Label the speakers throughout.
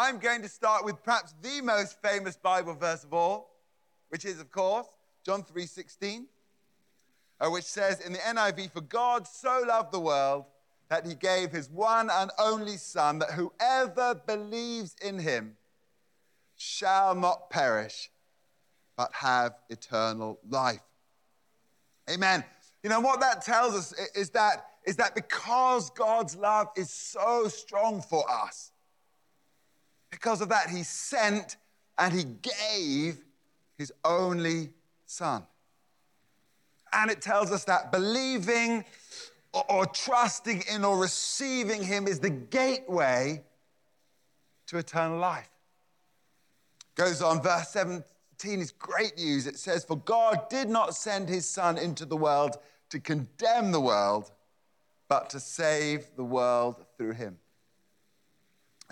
Speaker 1: I'm going to start with perhaps the most famous Bible verse of all, which is, of course, John 3:16, uh, which says in the NIV, "For God so loved the world that he gave his one and only Son, that whoever believes in him shall not perish, but have eternal life." Amen. You know what that tells us is that is that because God's love is so strong for us, because of that, He sent and He gave His only Son. And it tells us that believing or, or trusting in or receiving Him is the gateway to eternal life. Goes on, verse 17 is great news. It says, For God did not send His Son into the world to condemn the world but to save the world through him.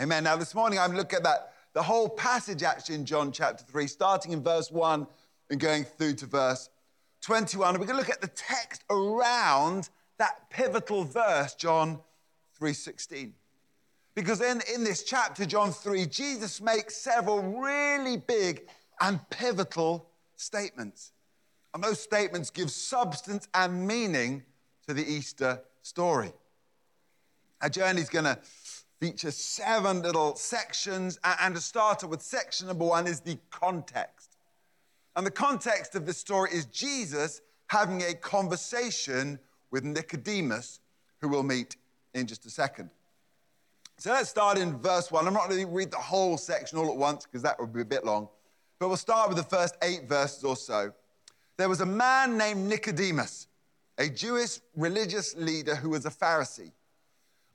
Speaker 1: Amen. Now, this morning I'm looking at that, the whole passage actually in John chapter 3, starting in verse 1 and going through to verse 21. And we're going to look at the text around that pivotal verse, John 3:16. Because in, in this chapter, John 3, Jesus makes several really big and pivotal statements. And those statements give substance and meaning to the Easter story. Our journey is going to feature seven little sections, and to start with section number one is the context. And the context of this story is Jesus having a conversation with Nicodemus, who we'll meet in just a second. So let's start in verse one. I'm not going to read the whole section all at once because that would be a bit long, but we'll start with the first eight verses or so. There was a man named Nicodemus a Jewish religious leader who was a Pharisee.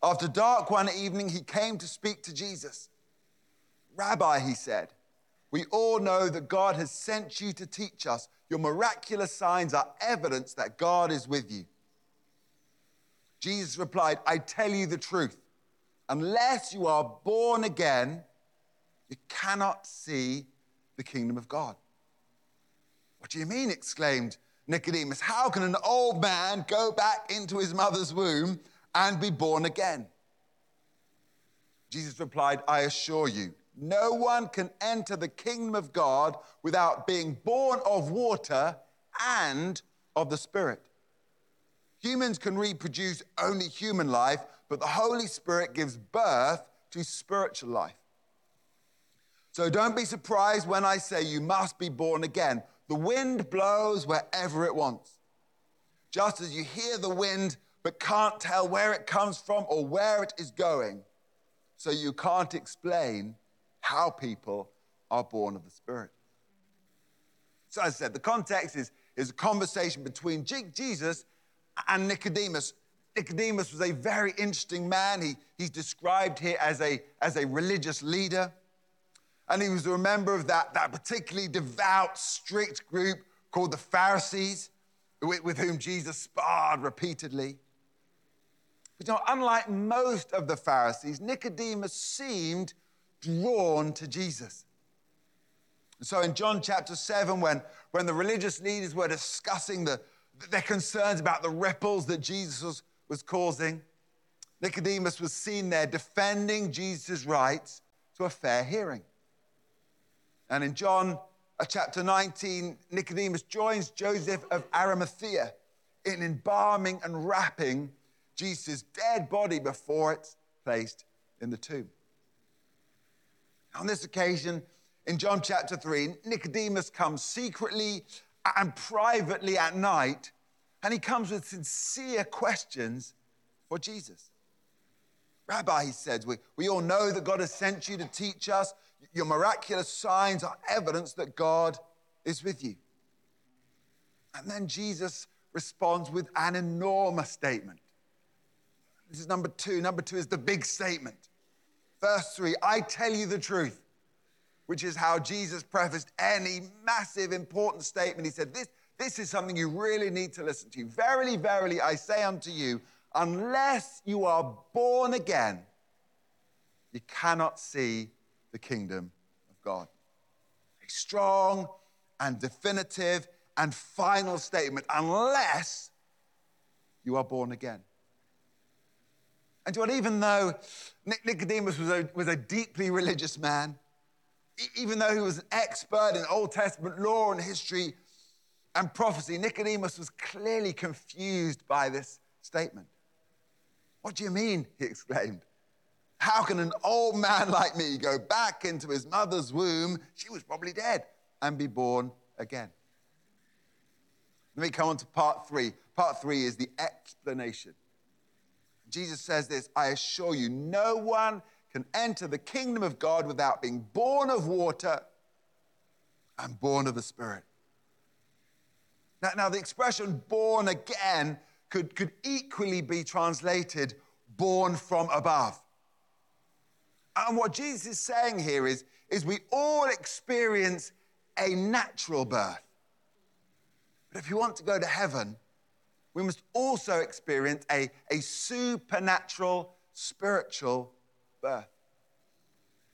Speaker 1: After dark one evening, he came to speak to Jesus. Rabbi, he said, we all know that God has sent you to teach us. Your miraculous signs are evidence that God is with you. Jesus replied, I tell you the truth. Unless you are born again, you cannot see the kingdom of God. What do you mean? exclaimed Nicodemus, how can an old man go back into his mother's womb and be born again? Jesus replied, I assure you, no one can enter the kingdom of God without being born of water and of the Spirit. Humans can reproduce only human life, but the Holy Spirit gives birth to spiritual life. So don't be surprised when I say you must be born again. The wind blows wherever it wants. Just as you hear the wind but can't tell where it comes from or where it is going, so you can't explain how people are born of the Spirit. So, as I said, the context is, is a conversation between Jesus and Nicodemus. Nicodemus was a very interesting man. He, he's described here as a, as a religious leader. And he was a member of that, that particularly devout, strict group called the Pharisees, with, with whom Jesus sparred repeatedly. But you know, unlike most of the Pharisees, Nicodemus seemed drawn to Jesus. And so in John chapter 7, when, when the religious leaders were discussing the, their concerns about the ripples that Jesus was, was causing, Nicodemus was seen there defending Jesus' rights to a fair hearing. And in John uh, chapter 19, Nicodemus joins Joseph of Arimathea in embalming and wrapping Jesus' dead body before it's placed in the tomb. On this occasion, in John chapter 3, Nicodemus comes secretly and privately at night, and he comes with sincere questions for Jesus. Rabbi, he says, we, we all know that God has sent you to teach us your miraculous signs are evidence that God is with you. And then Jesus responds with an enormous statement. This is number two. Number two is the big statement. Verse three I tell you the truth, which is how Jesus prefaced any massive, important statement. He said, This, this is something you really need to listen to. Verily, verily, I say unto you, unless you are born again, you cannot see the kingdom of God. A strong and definitive and final statement, unless you are born again. And what, even though Nicodemus was a, was a deeply religious man, even though he was an expert in Old Testament law and history and prophecy, Nicodemus was clearly confused by this statement. What do you mean? He exclaimed. How can an old man like me go back into his mother's womb? She was probably dead and be born again. Let me come on to part three. Part three is the explanation. Jesus says this I assure you, no one can enter the kingdom of God without being born of water and born of the Spirit. Now, now the expression born again could, could equally be translated born from above. And what Jesus is saying here is, is we all experience a natural birth. But if you want to go to heaven, we must also experience a, a supernatural, spiritual birth.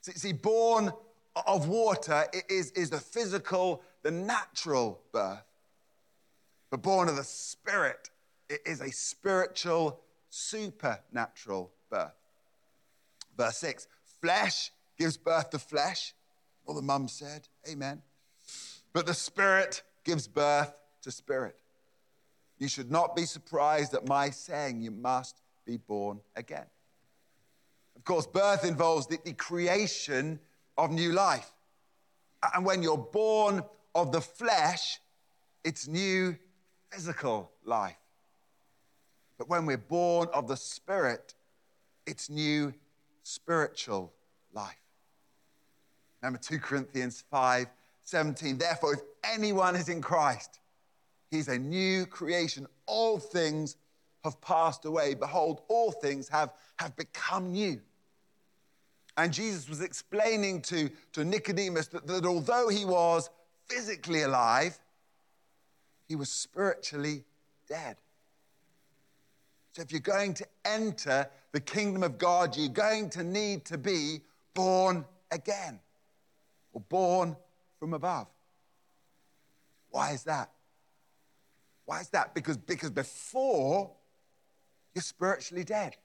Speaker 1: See, see, born of water is, is the physical, the natural birth. But born of the Spirit it is a spiritual, supernatural birth. Verse 6 flesh gives birth to flesh. Well, the mum said, Amen. But the Spirit gives birth to spirit. You should not be surprised at my saying you must be born again. Of course, birth involves the, the creation of new life. And when you're born of the flesh, it's new physical life. But when we're born of the Spirit, it's new spiritual life. Remember 2 Corinthians 5 17. Therefore, if anyone is in Christ, he's a new creation. All things have passed away. Behold, all things have, have become new. And Jesus was explaining to, to Nicodemus that, that although he was physically alive, he was spiritually dead. So if you're going to enter the kingdom of God, you're going to need to be born again or born from above. Why is that? Why is that? Because, because before, you're spiritually dead.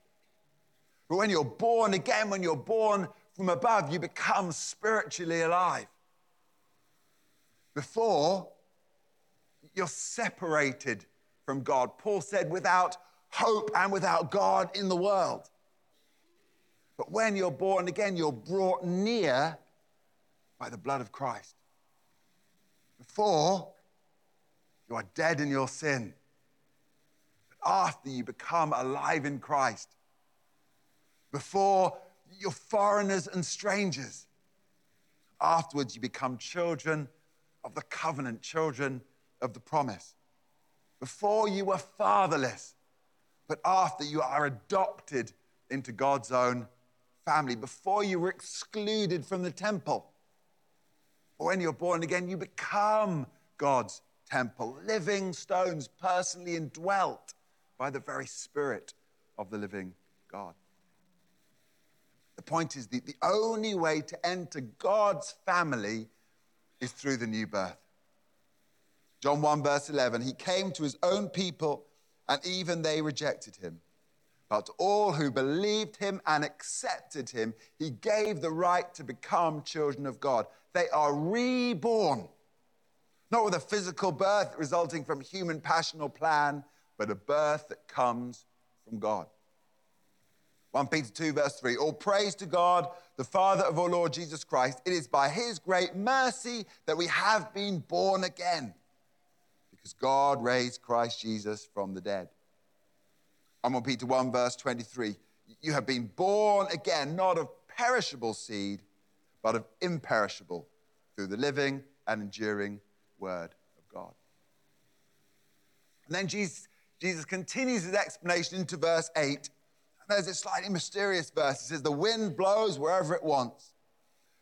Speaker 1: But when you're born again, when you're born from above, you become spiritually alive. Before, you're separated from God. Paul said, without hope and without God in the world. But when you're born again, you're brought near by the blood of Christ. Before, you are dead in your sin. But after you become alive in Christ, before you're foreigners and strangers. Afterwards, you become children of the covenant, children of the promise. Before you were fatherless, but after you are adopted into God's own family. Before you were excluded from the temple. Or when you're born again, you become God's temple, living stones personally indwelt by the very Spirit of the living God. The point is, that the only way to enter God's family is through the new birth. John 1, verse 11, he came to his own people, and even they rejected him. But all who believed him and accepted him, he gave the right to become children of God. They are reborn, not with a physical birth resulting from human passion or plan, but a birth that comes from God. 1 Peter 2, verse 3 All praise to God, the Father of our Lord Jesus Christ. It is by his great mercy that we have been born again because God raised Christ Jesus from the dead. I'm 1 Peter 1, verse 23 You have been born again, not of perishable seed, but of imperishable, through the living and enduring word of God. And then Jesus, Jesus continues his explanation into verse 8. There's a slightly mysterious verse. It says, The wind blows wherever it wants.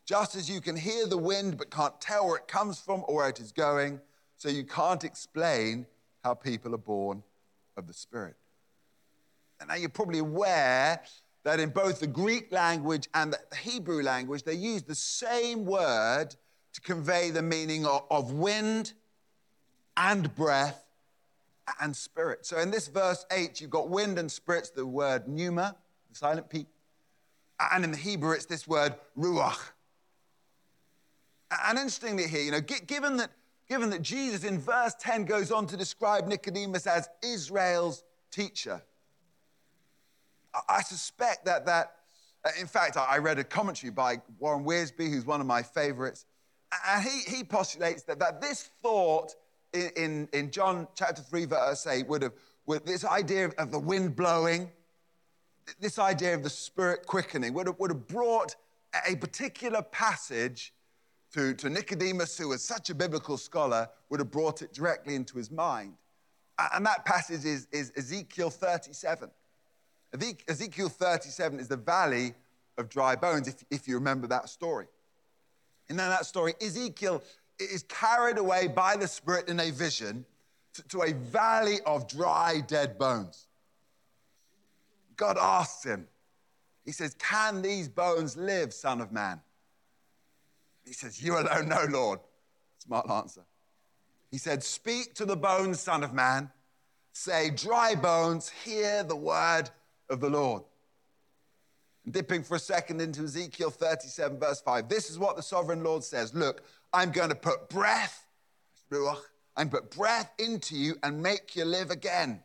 Speaker 1: Just as you can hear the wind but can't tell where it comes from or where it is going, so you can't explain how people are born of the Spirit. And now you're probably aware that in both the Greek language and the Hebrew language, they use the same word to convey the meaning of, wind and breath and spirit. So in this verse 8, you've got wind and spirit, the word pneuma, the silent P. And in the Hebrew, it's this word ruach. And interestingly here, you know, given that, given that Jesus in verse 10 goes on to describe Nicodemus as Israel's teacher, I suspect that that, uh, in fact, I read a commentary by Warren Wiersbe, who's one of my favorites, and he, he postulates that, that this thought in, in, in John chapter 3, verse 8, would have, with this idea of the wind blowing, this idea of the spirit quickening, would have, would have brought a particular passage to, to Nicodemus, who was such a biblical scholar, would have brought it directly into his mind. And that passage is, is Ezekiel 37. Ezekiel 37 is the valley of dry bones, if, if you remember that story. And then that story, Ezekiel is carried away by the Spirit in a vision to, to a valley of dry, dead bones. God asks him, He says, Can these bones live, Son of Man? He says, You alone know, Lord. Smart answer. He said, Speak to the bones, Son of Man. Say, Dry bones, hear the word of the Lord. Dipping for a second into Ezekiel 37, verse 5. This is what the sovereign Lord says Look, I'm going to put breath, ruach, I'm put breath into you and make you live again.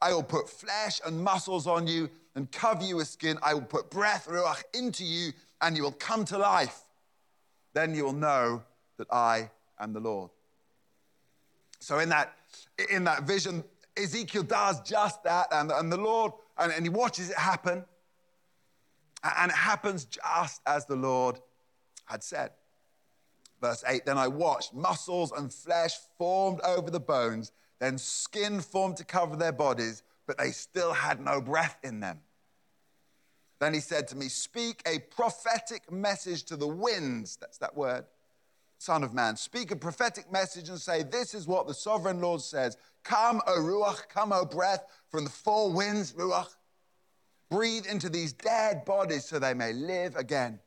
Speaker 1: I will put flesh and muscles on you and cover you with skin. I will put breath, ruach, into you and you will come to life. Then you will know that I am the Lord. So in that, in that vision, Ezekiel does just that, and, and the Lord, and, and he watches it happen. And it happens just as the Lord had said. Verse 8 Then I watched, muscles and flesh formed over the bones, then skin formed to cover their bodies, but they still had no breath in them. Then he said to me, Speak a prophetic message to the winds. That's that word. Son of man, speak a prophetic message and say, This is what the sovereign Lord says. Come, O Ruach, come, O breath, from the four winds, Ruach. Breathe into these dead bodies so they may live again.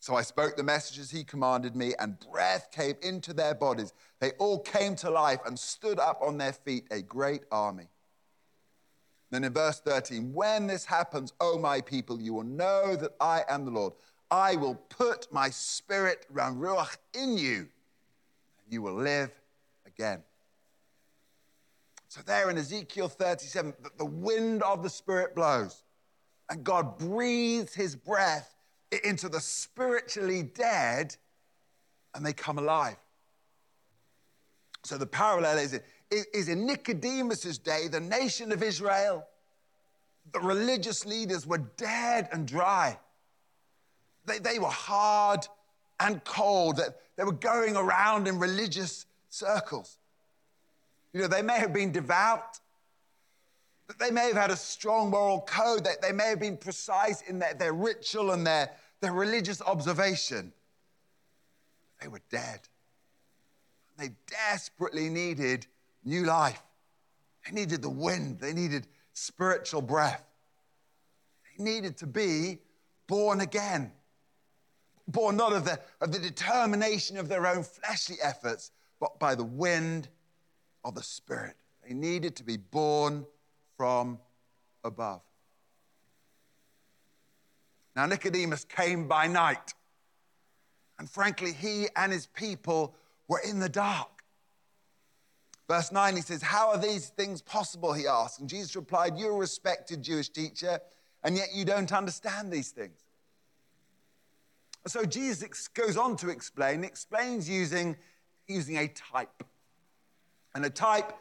Speaker 1: So I spoke the messages he commanded me, and breath came into their bodies. They all came to life and stood up on their feet, a great army. Then in verse 13, when this happens, O my people, you will know that I am the Lord. I will put my spirit, Ruach, in you, and you will live again. So, there in Ezekiel 37, the wind of the Spirit blows, and God breathes his breath into the spiritually dead, and they come alive. So, the parallel is, is in Nicodemus's day, the nation of Israel, the religious leaders were dead and dry. They, they were hard and cold. They were going around in religious circles. You know, they may have been devout. They may have had a strong moral code. They, they may have been precise in their, their ritual and their, their religious observation. They were dead. They desperately needed new life. They needed the wind. They needed spiritual breath. They needed to be born again. Born not of the, of the determination of their own fleshly efforts, but by the wind of the Spirit. They needed to be born from above. Now, Nicodemus came by night, and frankly, he and his people were in the dark. Verse 9, he says, How are these things possible? He asked. And Jesus replied, You're a respected Jewish teacher, and yet you don't understand these things. So Jesus goes on to explain, explains using, using a type. And a type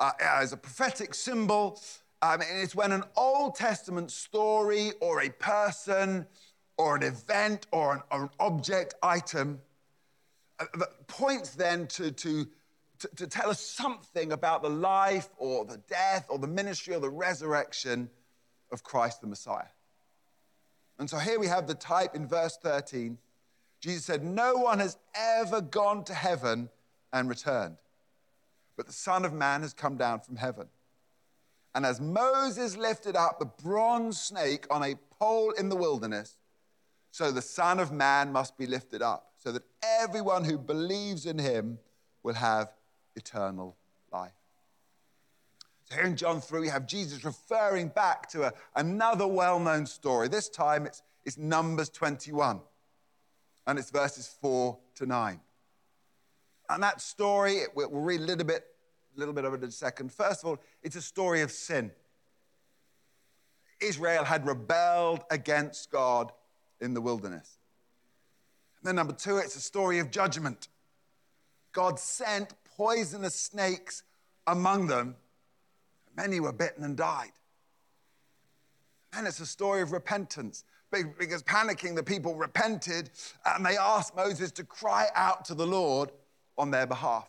Speaker 1: uh, is a prophetic symbol, um, and it's when an Old Testament story or a person or an event or an, or an object item uh, points then to, to, to, to tell us something about the life or the death or the ministry or the resurrection of Christ the Messiah. And so here we have the type in verse 13. Jesus said, No one has ever gone to heaven and returned but the Son of Man has come down from heaven. And as Moses lifted up the bronze snake on a pole in the wilderness, so the Son of Man must be lifted up, so that everyone who believes in him will have eternal life. So here in John 3, we have Jesus referring back to a, another well known story. This time it's, it's Numbers 21, and it's verses 4 to 9. And that story, we'll read a little bit, little bit of it in a second. First of all, it's a story of sin. Israel had rebelled against God in the wilderness. And then, number two, it's a story of judgment. God sent poisonous snakes among them. Many were bitten and died. And it's a story of repentance because panicking, the people repented and they asked Moses to cry out to the Lord on their behalf.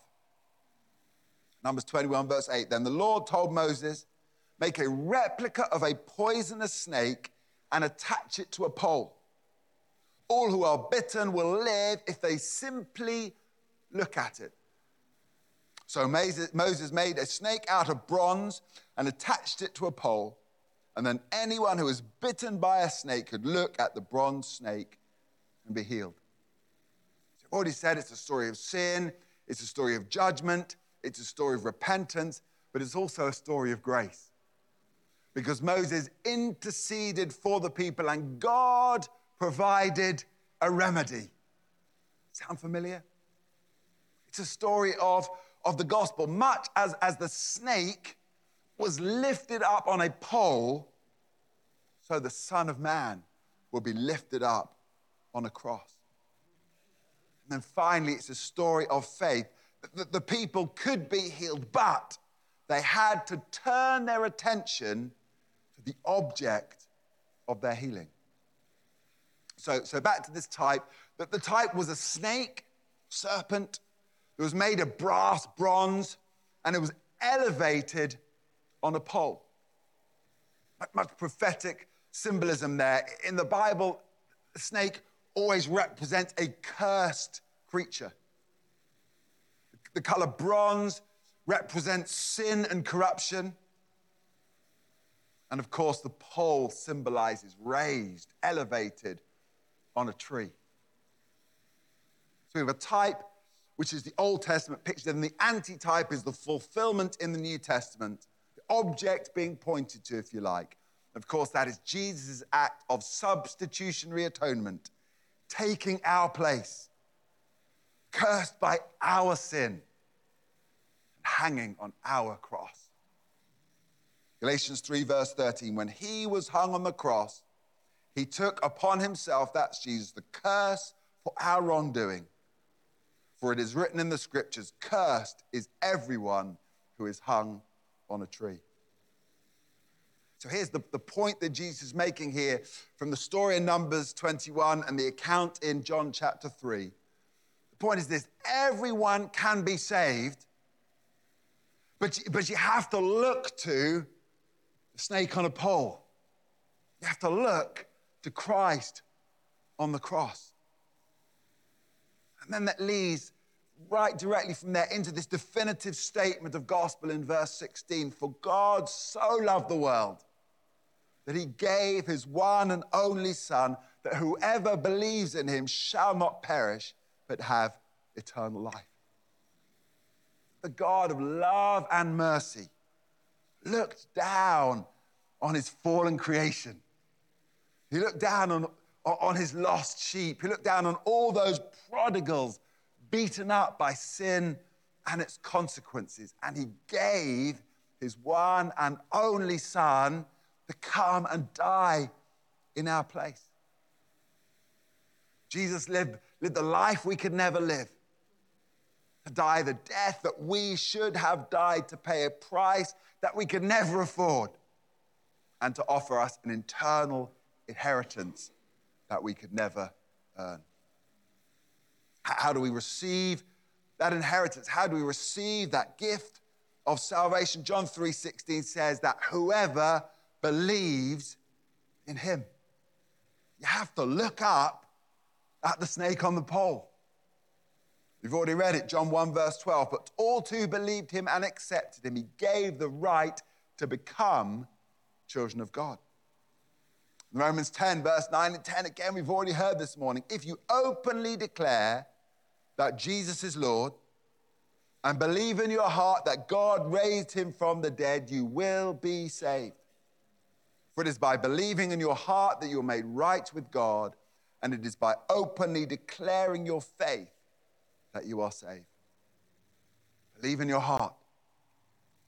Speaker 1: Numbers 21, verse 8. Then the Lord told Moses, Make a replica of a poisonous snake and attach it to a pole. All who are bitten will live if they simply look at it. So Moses made a snake out of bronze and attached it to a pole. And then anyone who was bitten by a snake could look at the bronze snake and be healed. So I've already said it's a story of sin, it's a story of judgment, it's a story of repentance, but it's also a story of grace. Because Moses interceded for the people and God provided a remedy. Sound familiar? It's a story of, of the gospel, much as, as the snake was lifted up on a pole, so the Son of Man will be lifted up on a cross. And then finally, it's a story of faith that the people could be healed, but they had to turn their attention to the object of their healing. So, so back to this type, that the type was a snake, serpent, it was made of brass, bronze, and it was elevated on a pole. Much prophetic symbolism there. In the Bible, a snake always represents a cursed creature. The color bronze represents sin and corruption. And of course, the pole symbolizes raised, elevated on a tree. So we have a type which is the Old Testament picture, and the antitype is the fulfillment in the New Testament, the object being pointed to, if you like. Of course, that is Jesus' act of substitutionary atonement, taking our place, cursed by our sin, hanging on our cross. Galatians 3, verse 13 when he was hung on the cross, he took upon himself, that's Jesus, the curse for our wrongdoing for it is written in the scriptures, Cursed is everyone who is hung on a tree. So here's the, the point that Jesus is making here from the story in Numbers 21 and the account in John chapter 3. Point is this everyone can be saved, but, but you have to look to the snake on a pole. You have to look to Christ on the cross. And then that leads right directly from there into this definitive statement of gospel in verse 16 For God so loved the world that he gave his one and only Son, that whoever believes in him shall not perish, but have eternal life. The God of love and mercy looked down on his fallen creation. He looked down on, on his lost sheep. He looked down on all those prodigals beaten up by sin and its consequences. And he gave his one and only Son to come and die in our place. Jesus lived, lived the life we could never live, to die the death that we should have died, to pay a price that we could never afford, and to offer us an eternal inheritance that we could never earn. How do we receive that inheritance? How do we receive that gift of salvation? John 3:16 says that whoever believes in him. You have to look up at the snake on the pole. You've already read it, John 1, verse 12. But all who believed him and accepted him, he gave the right to become children of God. Romans 10, verse 9 and 10, again, we've already heard this morning. If you openly declare that Jesus is Lord and believe in your heart that God raised him from the dead, you will be saved. For it is by believing in your heart that you are made right with God, and it is by openly declaring your faith that you are saved. Believe in your heart.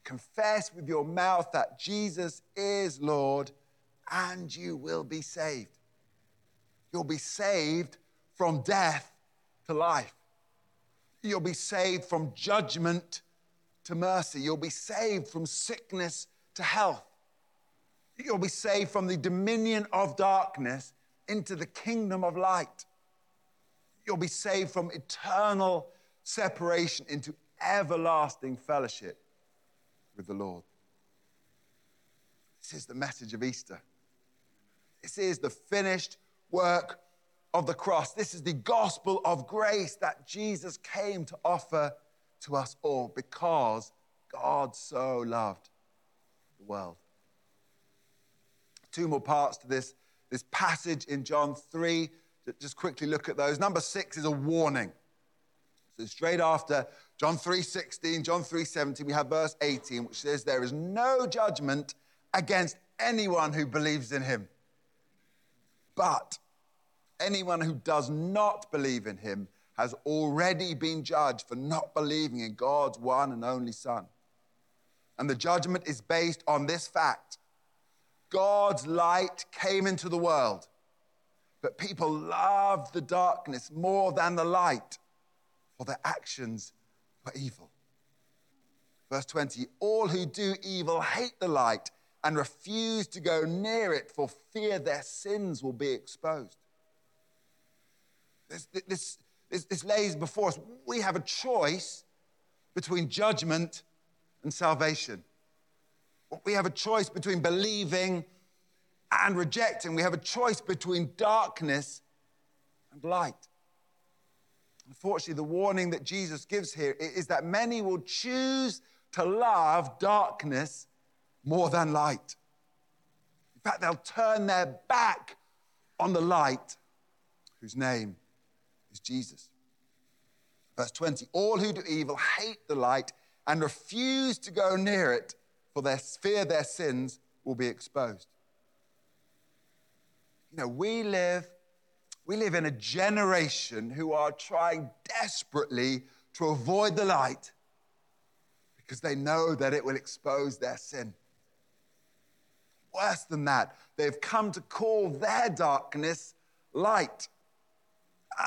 Speaker 1: Confess with your mouth that Jesus is Lord, and you will be saved. You'll be saved from death to life. You'll be saved from judgment to mercy. You'll be saved from sickness to health. You'll be saved from the dominion of darkness into the kingdom of light. You'll be saved from eternal separation into everlasting fellowship with the Lord. This is the message of Easter. This is the finished work of the cross. This is the gospel of grace that Jesus came to offer to us all because God so loved the world. Two more parts to this, this passage in John 3. Just quickly look at those. Number six is a warning. So straight after John 3:16, John 3:17, we have verse 18, which says, There is no judgment against anyone who believes in him. But anyone who does not believe in him has already been judged for not believing in God's one and only Son. And the judgment is based on this fact God's light came into the world, but people loved the darkness more than the light, for their actions were evil. Verse 20 All who do evil hate the light and refuse to go near it for fear their sins will be exposed. This, this, this, this lays before us. We have a choice between judgment and salvation. We have a choice between believing and rejecting. We have a choice between darkness and light. Unfortunately, the warning that Jesus gives here is that many will choose to love darkness more than light. In fact, they'll turn their back on the light whose name is Jesus. Verse 20 All who do evil hate the light and refuse to go near it, for their fear their sins will be exposed. You know, we live, we live in a generation who are trying desperately to avoid the light because they know that it will expose their sin. Worse than that, they've come to call their darkness light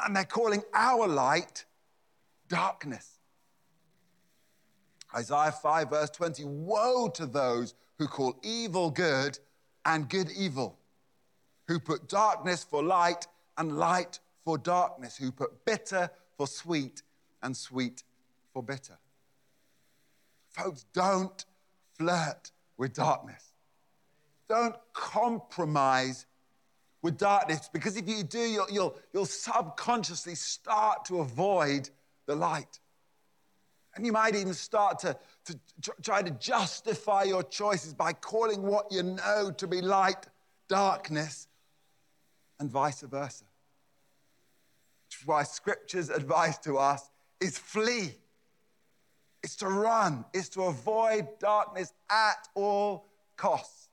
Speaker 1: and they're calling our light darkness. Isaiah 5, verse 20 Woe to those who call evil good and good evil, who put darkness for light and light for darkness, who put bitter for sweet and sweet for bitter. Folks, don't flirt with darkness. Don't compromise with darkness because if you do, you'll, you'll, you'll subconsciously start to avoid the light. And you might even start to, to try to justify your choices by calling what you know to be light darkness and vice versa. Which is why scripture's advice to us is flee. It's to run, it's to avoid darkness at all costs.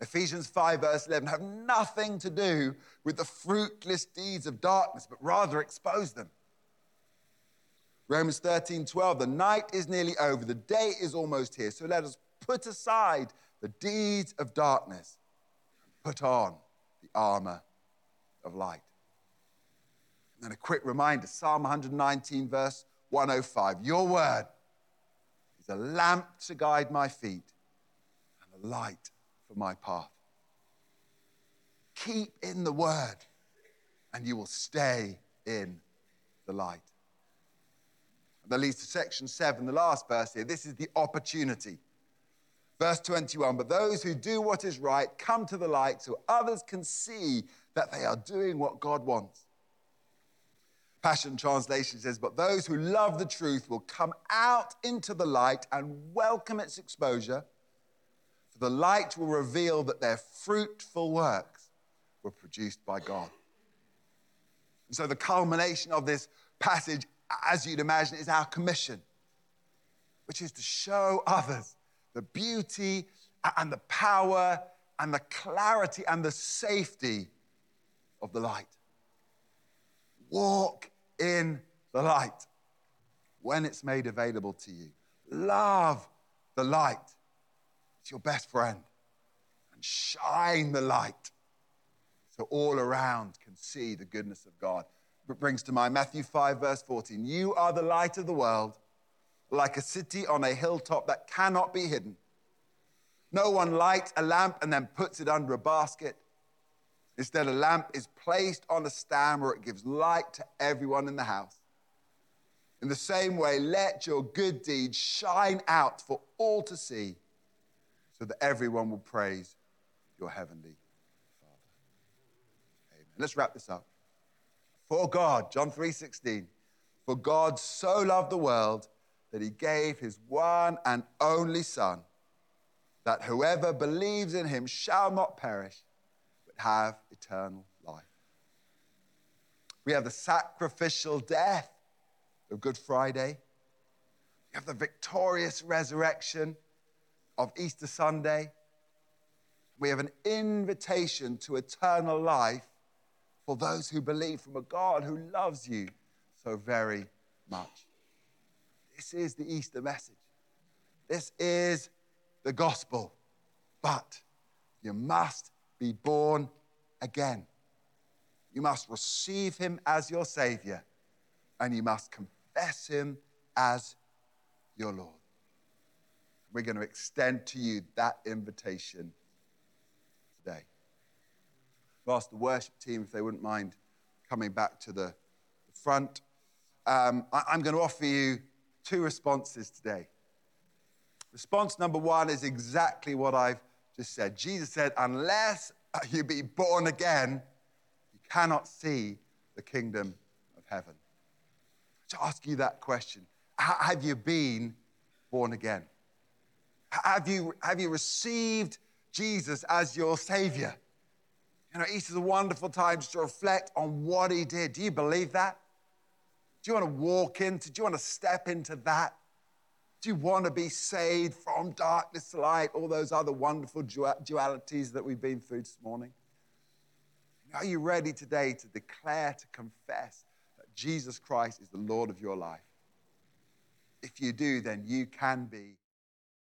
Speaker 1: Ephesians 5, verse 11, have nothing to do with the fruitless deeds of darkness, but rather expose them. Romans 13, 12, the night is nearly over, the day is almost here, so let us put aside the deeds of darkness put on the armor of light. And then a quick reminder Psalm 119, verse 105 Your word is a lamp to guide my feet and a light for my path. Keep in the word, and you will stay in the light. That leads to section seven, the last verse here. This is the opportunity. Verse 21 But those who do what is right come to the light so others can see that they are doing what God wants. Passion Translation says, But those who love the truth will come out into the light and welcome its exposure for the light will reveal that their fruitful works were produced by God. And so, the culmination of this passage as you'd imagine, is our commission, which is to show others the beauty and the power and the clarity and the safety of the light. Walk in the light when it's made available to you. Love the light. It's your best friend. And shine the light so all around can see the goodness of God. Brings to mind Matthew 5, verse 14. You are the light of the world, like a city on a hilltop that cannot be hidden. No one lights a lamp and then puts it under a basket. Instead, a lamp is placed on a stand where it gives light to everyone in the house. In the same way, let your good deeds shine out for all to see so that everyone will praise your heavenly Father. Amen. Let's wrap this up. For God, John 3:16, for God so loved the world that he gave his one and only son that whoever believes in him shall not perish but have eternal life. We have the sacrificial death of Good Friday. We have the victorious resurrection of Easter Sunday. We have an invitation to eternal life for those who believe from a God who loves you so very much. This is the Easter message. This is the gospel. But you must be born again. You must receive him as your Savior, and you must confess him as your Lord. We're going to extend to you that invitation. I've asked the worship team if they wouldn't mind coming back to the, the front. Um, I, I'm going to offer you two responses today. Response number one is exactly what I've just said. Jesus said, Unless you be born again, you cannot see the kingdom of heaven. To ask you that question Have you been born again? Have you, have you received Jesus as your Savior? You know, Easter's a wonderful time to reflect on what He did. Do you believe that? Do you want to walk into, do you want to step into that? Do you want to be saved from darkness to light? All those other wonderful dualities that we've been through this morning. Are you ready today to declare, to confess that Jesus Christ is the Lord of your life? If you do, then you can be.